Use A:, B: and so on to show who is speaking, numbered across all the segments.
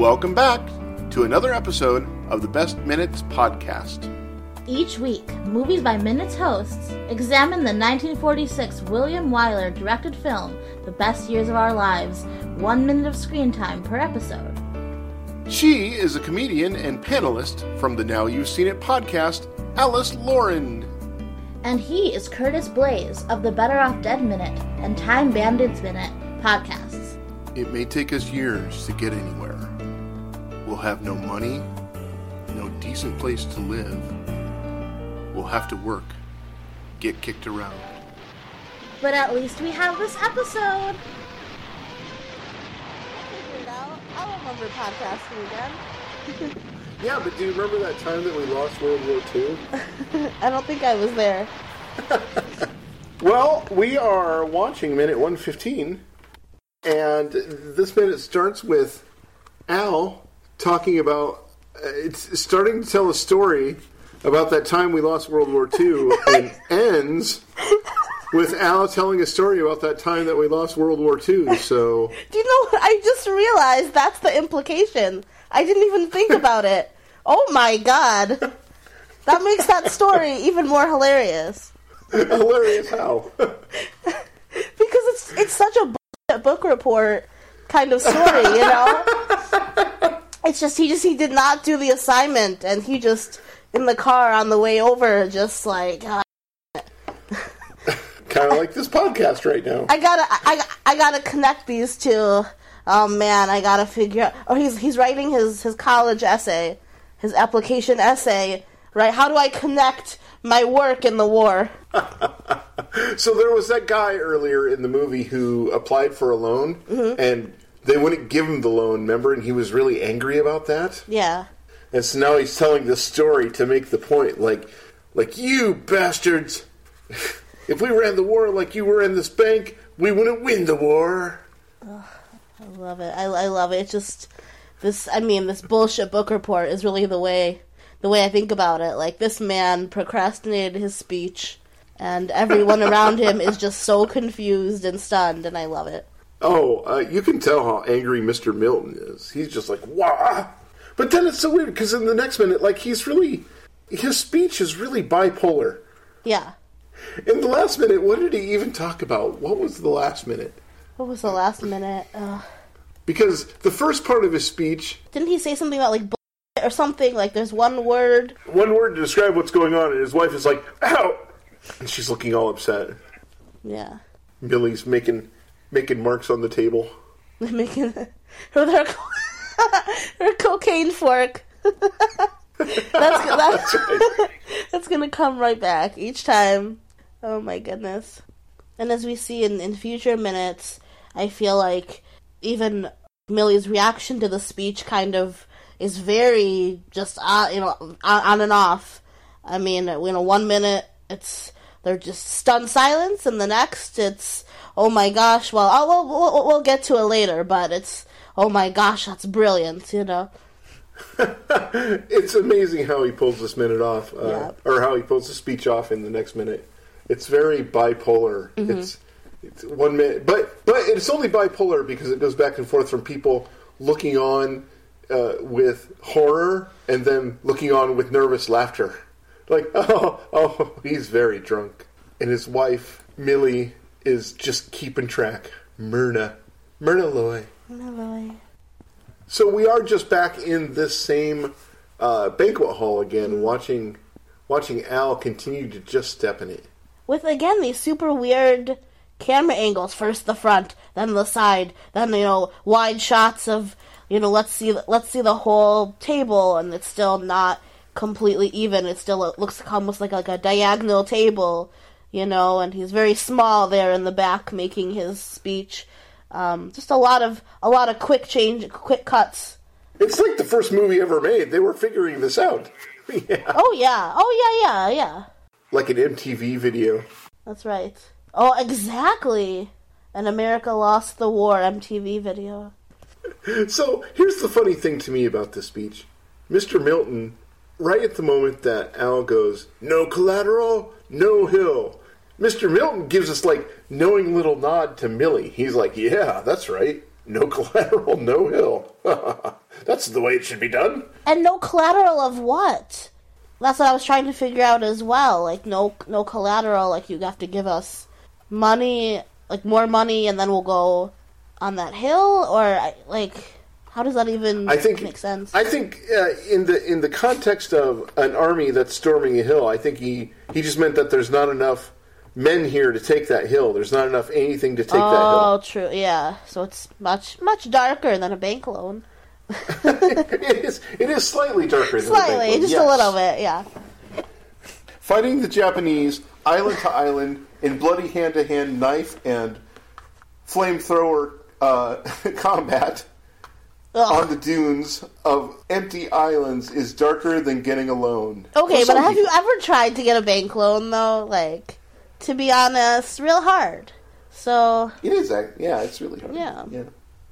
A: Welcome back to another episode of the Best Minutes Podcast.
B: Each week, Movies by Minutes hosts examine the 1946 William Wyler directed film, The Best Years of Our Lives, one minute of screen time per episode.
A: She is a comedian and panelist from the Now You've Seen It podcast, Alice Lauren.
B: And he is Curtis Blaze of the Better Off Dead Minute and Time Bandits Minute podcasts.
A: It may take us years to get anywhere. We'll have no money, no decent place to live. We'll have to work, get kicked around.
B: But at least we have this episode.
C: I'll remember podcasting again.
A: Yeah, but do you remember that time that we lost World War II?
C: I don't think I was there.
A: Well, we are watching minute 115, and this minute starts with Al talking about. Uh, it's starting to tell a story about that time we lost World War II, and ends with Al telling a story about that time that we lost World War II. So,
C: Do you know what? I just realized that's the implication. I didn't even think about it. Oh my god. That makes that story even more hilarious.
A: hilarious how.
C: Because it's it's such a book report kind of story, you know? It's just he just he did not do the assignment and he just in the car on the way over just like uh,
A: kind of like this podcast right now.
C: I gotta, I, I gotta connect these two. Oh man, I gotta figure out. Oh, he's he's writing his his college essay, his application essay. Right? How do I connect my work in the war?
A: So there was that guy earlier in the movie who applied for a loan, and they wouldn't give him the loan. Remember, and he was really angry about that.
C: Yeah,
A: And so now he's telling this story to make the point, like, like you bastards. If we ran the war like you were in this bank, we wouldn't win the war.
C: I love it. I, I love it. It's just this. I mean, this bullshit book report is really the way the way I think about it. Like this man procrastinated his speech, and everyone around him is just so confused and stunned, and I love it.
A: Oh, uh, you can tell how angry Mr. Milton is. He's just like, wah. But then it's so weird because in the next minute, like, he's really. His speech is really bipolar.
C: Yeah.
A: In the last minute, what did he even talk about? What was the last minute?
C: What was the last minute? Uh,
A: Because the first part of his speech,
C: didn't he say something about like bullshit or something? Like there's one word.
A: one word to describe what's going on, and his wife is like, ow! And she's looking all upset.
C: Yeah.
A: Millie's making making marks on the table.
C: They're making her her, her cocaine fork. that's that's, that's gonna come right back each time. Oh my goodness! And as we see in in future minutes, I feel like even Millie's reaction to the speech kind of is very just uh, you know on, on and off. I mean, you know, one minute it's they're just stunned silence, and the next it's oh my gosh. Well, I'll, we'll, we'll we'll get to it later, but it's oh my gosh, that's brilliant. You know,
A: It's amazing how he pulls this minute off, uh,
C: Yeah.
A: or how he pulls the speech off in the next minute. It's very bipolar.
C: Mm-hmm.
A: It's it's one minute, but but it's only bipolar because it goes back and forth from people looking on uh, with horror and then looking on with nervous laughter. Like, oh, oh, he's very drunk, and his wife Millie is just keeping track. Myrna, Myrna Loy. Myrna Loy. So we are just back in this same uh, banquet hall again, watching watching Al continue to just step in it.
C: with again these super weird camera angles. First the front, then the side, then you know wide shots of you know let's see let's see the whole table, and it's still not completely even. It still looks almost like like a diagonal table, you know. And he's very small there in the back making his speech. Um, just a lot of a lot of quick change, quick cuts.
A: It's like the first movie ever made. They were figuring this out. yeah.
C: Oh yeah, oh yeah, yeah, yeah.
A: Like an MTV video.
C: That's right. Oh, exactly. And America lost the war MTV video.
A: So here's the funny thing to me about this speech. Mr. Milton, right at the moment that Al goes, no collateral, no hill, Mr. Milton gives us like knowing little nod to Millie. He's like, yeah, that's right. No collateral, no hill. that's the way it should be done.
C: And no collateral of what? That's what I was trying to figure out as well. Like no no collateral. Like you have to give us money, like more money, and then we'll go on that hill, or like how does that even
A: I think
C: make sense?
A: I think uh, in the in the context of an army that's storming a hill, I think he he just meant that there's not enough men here to take that hill. There's not enough anything to take that hill.
C: oh, true. Yeah. So it's much much darker than a bank loan.
A: it is it is slightly darker
C: Slightly,
A: bank loan,
C: just
A: yes.
C: a little bit. Yeah.
A: Fighting the Japanese island to island in bloody hand to hand knife and flamethrower uh, combat on the dunes of empty islands is darker than getting a loan.
C: Okay,
A: For
C: but
A: some
C: have you ever tried to get a bank loan though? Like, to be honest, real hard. So
A: It is, ac- yeah, it's really hard.
C: Yeah.
A: yeah.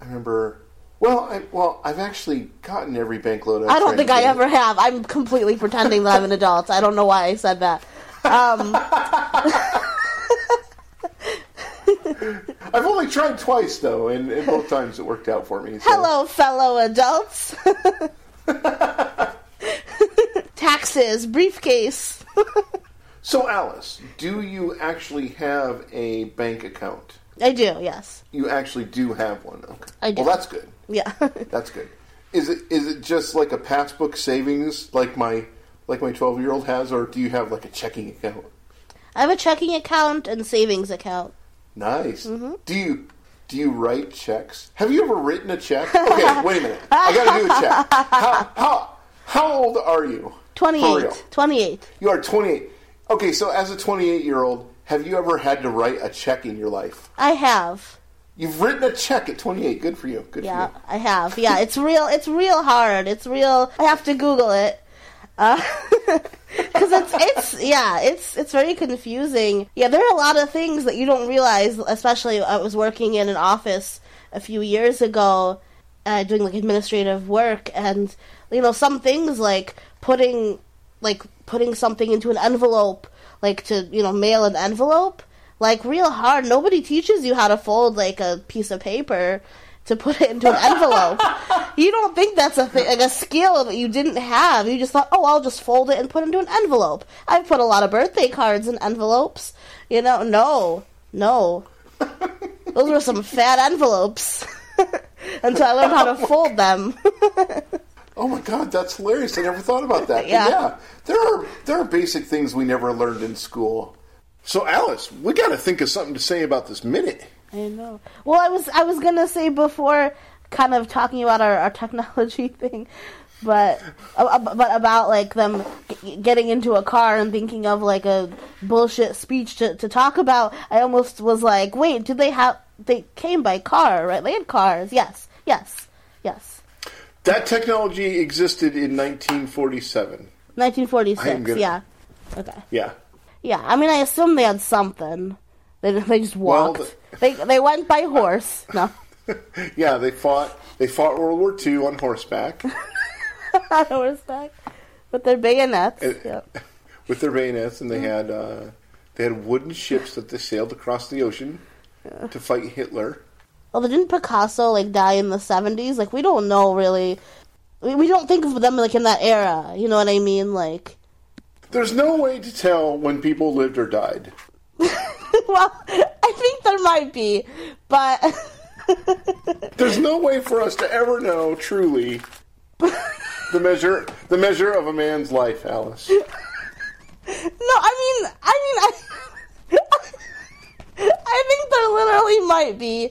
A: I remember. Well, I, well, I've actually gotten every bank loan. I've
C: I don't think I
A: get.
C: ever have. I'm completely pretending that I'm an adult. I don't know why I said that. Um,
A: I've only tried twice though, and, and both times it worked out for me. So.
C: hello, fellow adults. Taxes, briefcase.
A: So, Alice, do you actually have a bank account?
C: I do, yes.
A: You actually do have one. Okay.
C: I do.
A: Well, that's good.
C: Yeah.
A: That's good. Is it is it just like a passbook savings like my like my twelve year old has, or do you have like a checking account?
C: I have a checking account and savings account.
A: Nice.
C: Mm-hmm.
A: Do you do you write checks? Have you ever written a check? Okay, wait a minute. I got to do a check. How how how old are you?
C: 28. 28.
A: You are twenty eight. Okay, so as a twenty eight year old, have you ever had to write a check in your life?
C: I have.
A: You've written a check at twenty eight. Good for you. Good
C: Yeah,
A: for you.
C: Yeah, I have. Yeah, it's real. It's real hard. It's real. I have to Google it because it's it's yeah, it's it's very confusing. Yeah, there are a lot of things that you don't realize. Especially, I was working in an office a few years ago, uh, doing like administrative work, and you know, some things like putting like putting something into an envelope, like to you know mail an envelope like real hard. Nobody teaches you how to fold like a piece of paper to put it into an envelope. you don't think that's a thing, like a skill that you didn't have. You just thought, oh, I'll just fold it and put it into an envelope. I've put a lot of birthday cards in envelopes. You know, no, no. Those were some fat envelopes. Until I learned how to fold them.
A: Oh my god, that's hilarious! I never thought about that.
C: Yeah.
A: yeah, there are there are basic things we never learned in school. So, Alice, we got to think of something to say about this minute.
C: I know. Well, I was I was gonna say before, kind of talking about our, our technology thing, but uh, but about like them g- getting into a car and thinking of like a bullshit speech to to talk about. I almost was like, wait, did they have? They came by car, right? They had cars. Yes, yes, yes.
A: That technology existed in 1947.
C: Nineteen forty
A: I am
C: six.
A: gonna-
C: Yeah. Okay.
A: Yeah.
C: Yeah. I mean, I assume they had something. They they just
A: Well,
C: walked. they they went by horse. No.
A: Yeah, they fought they fought World War II on horseback
C: on horseback with their bayonets.
A: Uh,
C: Yep.
A: with their bayonets, and they had uh, they had wooden ships that they sailed across the ocean to fight Hitler.
C: Although didn't Picasso like die in the seventies? Like we don't know really. We, we don't think of them like in that era. You know what I mean? Like,
A: There's no way to tell when people lived or died.
C: well, I think there might be, but
A: There's no way for us to ever know truly the measure the measure of a man's life, Alice.
C: no. I mean, I mean, I, I think there literally might be,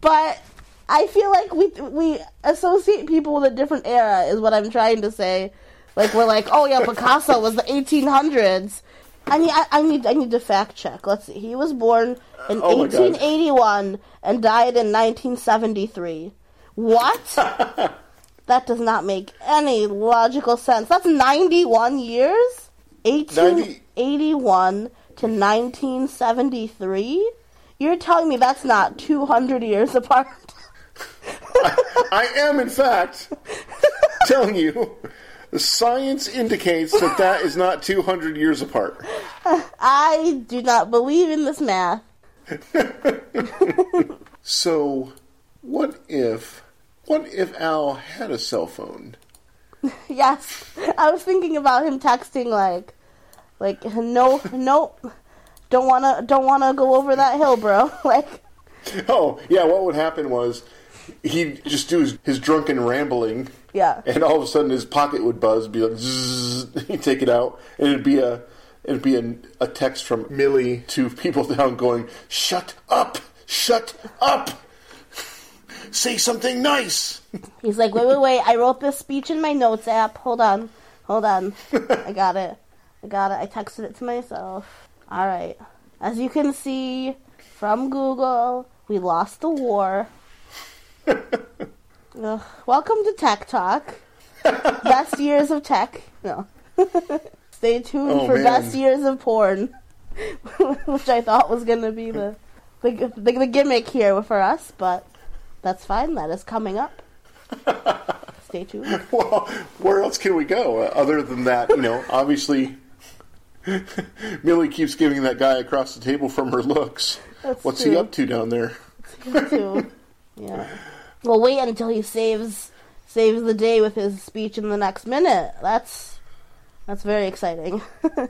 C: but I feel like we we associate people with a different era. Is what I'm trying to say. Like we're like, oh yeah, Picasso was the 1800s. I need I, I need I need to fact check. Let's see. He was born in
A: Oh my God.
C: 1881 and died in 1973. What? that does not make any logical sense. That's 91 years? 1881 to 1973? You're telling me that's not 200 years apart?
A: I am, in fact, telling you, the science indicates that that is not 200 years apart.
C: I do not believe in this math.
A: So, what if What if Al had a cell phone?
C: Yes, I was thinking about him texting like, like no, no, don't wanna, don't wanna go over that hill, bro. Like,
A: Oh, yeah, what would happen was he'd just do his, his drunken rambling,
C: yeah,
A: and all of a sudden his pocket would buzz, be like, zzz, he'd take it out, and it'd be a it'd be a, a text from Millie to people down going, Shut up! Shut up! Say something nice!
C: He's like, wait, wait, wait. I wrote this speech in my notes app. Hold on, hold on. I got it. I got it. I texted it to myself. All right. As you can see from Google, we lost the war. Ugh. Welcome to Tech Talk. Best years of tech. No. Stay tuned
A: Oh,
C: for
A: man.
C: best years of porn, which I thought was going to be the, the the the gimmick here for us, but that's fine. That is coming up. Stay tuned.
A: Well, where else can we go uh, other than that? You know, obviously, Millie keeps giving that guy across the table from her looks.
C: That's
A: What's
C: true.
A: he up to down there?
C: too. Yeah. Well, wait until he saves saves the day with his speech in the next minute. That's that's very exciting.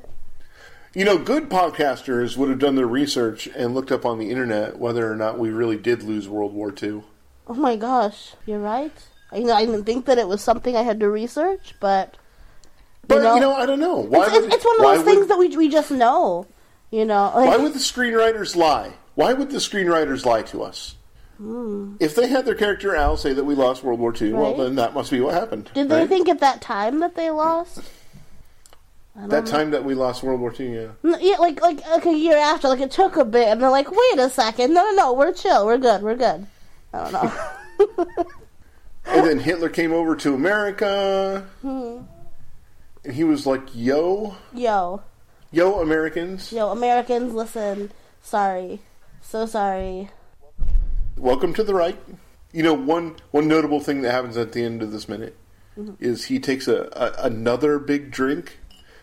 A: You know, good podcasters would have done their research and looked up on the internet whether or not we really did lose World War II.
C: oh my gosh, you're right. I, you know, I didn't think that it was something I had to research, but
A: But
C: know,
A: you know, I don't know. Why
C: it's,
A: would,
C: it's, one of those
A: would-
C: things that we we just know. You know, like,
A: Why would the screenwriters lie? Why would the screenwriters lie to us? If they had their character Al say that we lost World War II, well,
C: Hmm.
A: Then that must be what happened.
C: did they
A: right?
C: think at that time that they lost?
A: That
C: know.
A: time that we lost World War II? Yeah.
C: Yeah, like like like a year after, like it took a bit, and they're like, "Wait a second, no, no, no, we're chill, we're good, we're good." I don't know.
A: And then Hitler came over to America,
C: Hmm.
A: and he was like, "Yo,
C: Yo,
A: yo, Americans,
C: yo, Americans, listen. Sorry, so sorry.
A: Welcome to the Reich." You know, one one notable thing that happens at the end of this minute
C: Mm-hmm.
A: is he takes a, a another big drink.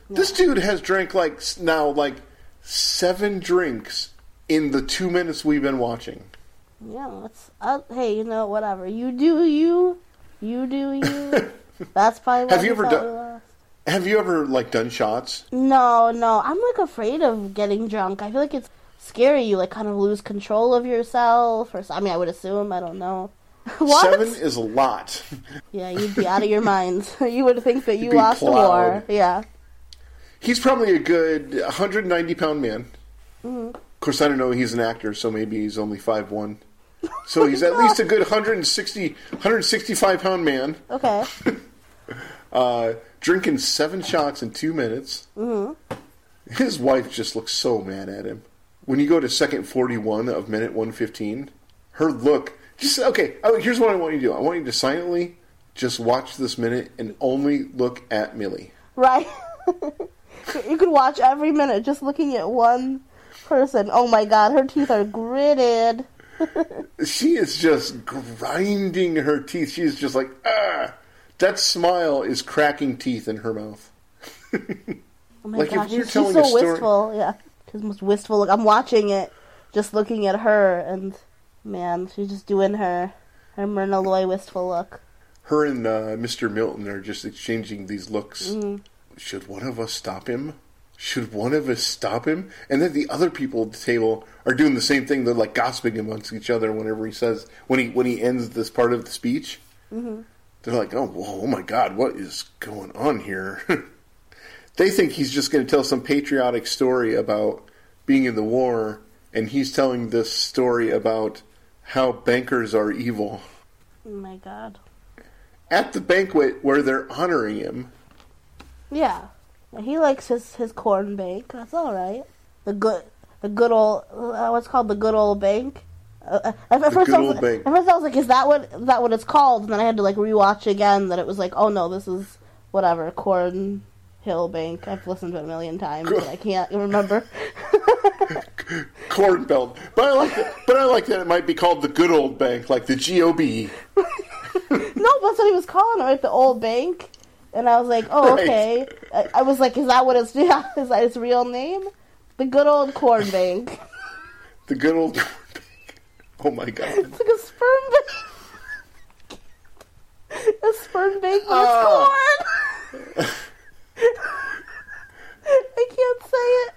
A: This dude has drank like now like seven drinks in the two minutes we've been watching.
C: Yeah, it's uh, hey, you know, whatever. You do you, you do you. That's probably
A: Have you ever done-. Have you ever like done shots?
C: No, no, I'm like afraid of getting drunk. I feel like it's scary. You like kind of lose control of yourself, or I mean, I would assume. I don't know. what?
A: Seven is a lot.
C: Yeah, you'd be out of your mind. you would think that you lost the war. Yeah.
A: He's probably a good 190 pound man.
C: Mm-hmm.
A: Of course, I don't know. He's an actor, so maybe he's only five one. So he's at least a good 160, 165 pound man,
C: Okay.
A: uh, drinking seven shots in two minutes. Mm-hmm. His wife just looks so mad at him. When you go to second 41 of minute 115, her look. Just okay. oh, Here's what I want you to do. I want you to silently just watch this minute and only look at Millie.
C: Right. you could watch every minute just looking at one person. Oh my god, her teeth are gritted.
A: She is just grinding her teeth. She's just like, ah. That smile is cracking teeth in her mouth.
C: Oh my
A: Like, if you're
C: she's, she's
A: telling
C: so
A: a story-
C: wistful. Yeah, she's most wistful. Look, I'm watching it, just looking at her, and man, she's just doing her her Myrna Loy wistful look.
A: Her and uh, Mr. Milton are just exchanging these looks.
C: Mm-hmm.
A: Should one of us stop him? Should one of us stop him? And then the other people at the table are doing the same thing. They're like gossiping amongst each other whenever he says when he when he ends this part of the speech.
C: Mm-hmm.
A: They're like, "Oh, whoa, oh my God, what is going on here?" they think he's just going to tell some patriotic story about being in the war, and he's telling this story about how bankers are evil.
C: Oh my god.
A: At the banquet where they're honoring him,
C: Yeah, he likes his his corn bank. That's all right. The good the good old uh, what's called the good old bank. Uh, uh, at, at first
A: good
C: I was,
A: old bank.
C: At first I was like, is that what is that what it's called? And then I had to like rewatch again that it was like, oh no, this is whatever corn hill bank. I've listened to it a million times, but I can't remember.
A: corn belt. But I like that. But I like that it might be called the good old bank, like the GOB.
C: no, that's what he was calling it, right? The old bank. And I was like, oh,
A: Right.
C: okay. I, I was like, is that what it's? Yeah, is that its real name? The good old corn bank.
A: The good old corn bank. Oh my god.
C: It's like a sperm bank. a sperm bank with
A: Oh.
C: corn. I can't say it.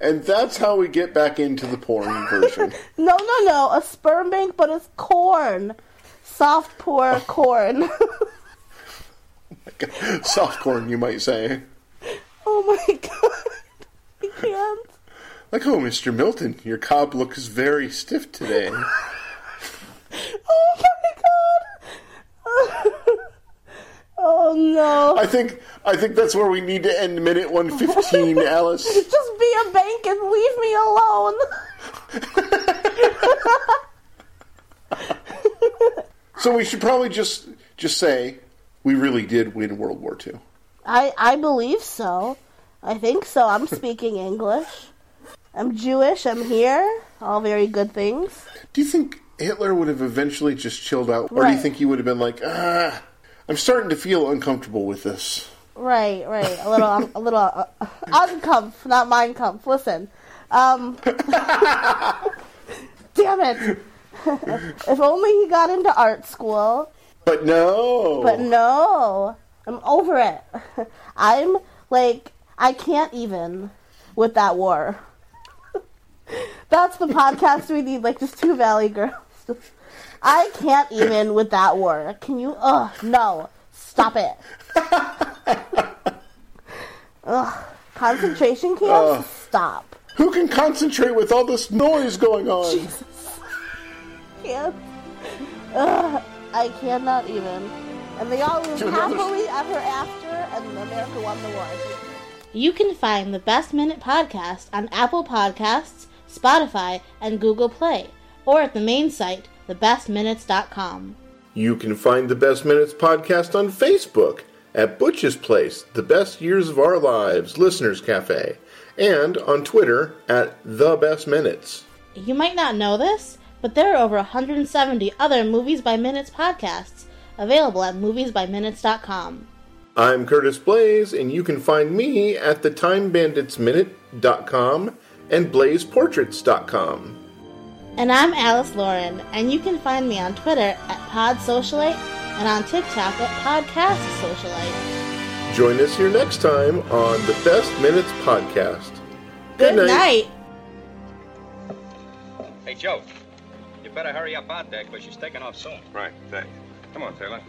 A: And that's how we get back into the porn version.
C: No, no, no. A sperm bank, but it's corn. Soft, poor oh. corn.
A: Soft corn, you might say.
C: oh my god. I can't.
A: Like, oh, Mr. Milton, your cob looks very stiff today.
C: Oh my god. oh no.
A: I think I think that's where we need to end minute 115, Alice.
C: Just be a bank and leave me alone.
A: So we should probably just just say we really did win World War II.
C: I I believe so. I think so. I'm speaking English. I'm Jewish. I'm here. All very good things.
A: Do you think Hitler would have eventually just chilled out, or do you think he would have been like, ah, I'm starting to feel uncomfortable with this?
C: Right, right. A little, um, a little uh, uncomf, not mind comf. Listen, um, damn it. if only he got into art school.
A: But no.
C: But no, I'm over it. I'm like, I can't even with that war. That's the podcast we need, like just two Valley girls. I can't even with that war. Can you? Ugh, no. Stop it. Ugh. Concentration camps?
A: Ugh.
C: Stop.
A: Who can concentrate with all this noise going on? Jesus.
C: Can't. Ugh. I cannot even. And they all live happily ever after, and America won the war.
B: You can find the Best Minute podcast on Apple Podcasts, Spotify, and Google Play, or at the main site, thebestminutes.com.
A: You can find the Best Minutes podcast on Facebook at Butch's Place, The Best Years of Our Lives, Listeners Cafe, and on Twitter at The Best Minutes.
B: You might not know this, but there are over 170 other Movies by Minutes podcasts available at moviesbyminutes.com.
A: I'm Curtis Blaze, and you can find me at thetimebanditsminute.com and blazeportraits.com.
B: And I'm Alice Lauren, and you can find me on Twitter at PodSocialite and on TikTok at PodcastSocialite.
A: Join us here next time on the Best Minutes podcast.
B: Good night.
D: Hey, Joe, you better hurry up out there because she's taking off soon.
E: Right, thanks. Come on, Taylor.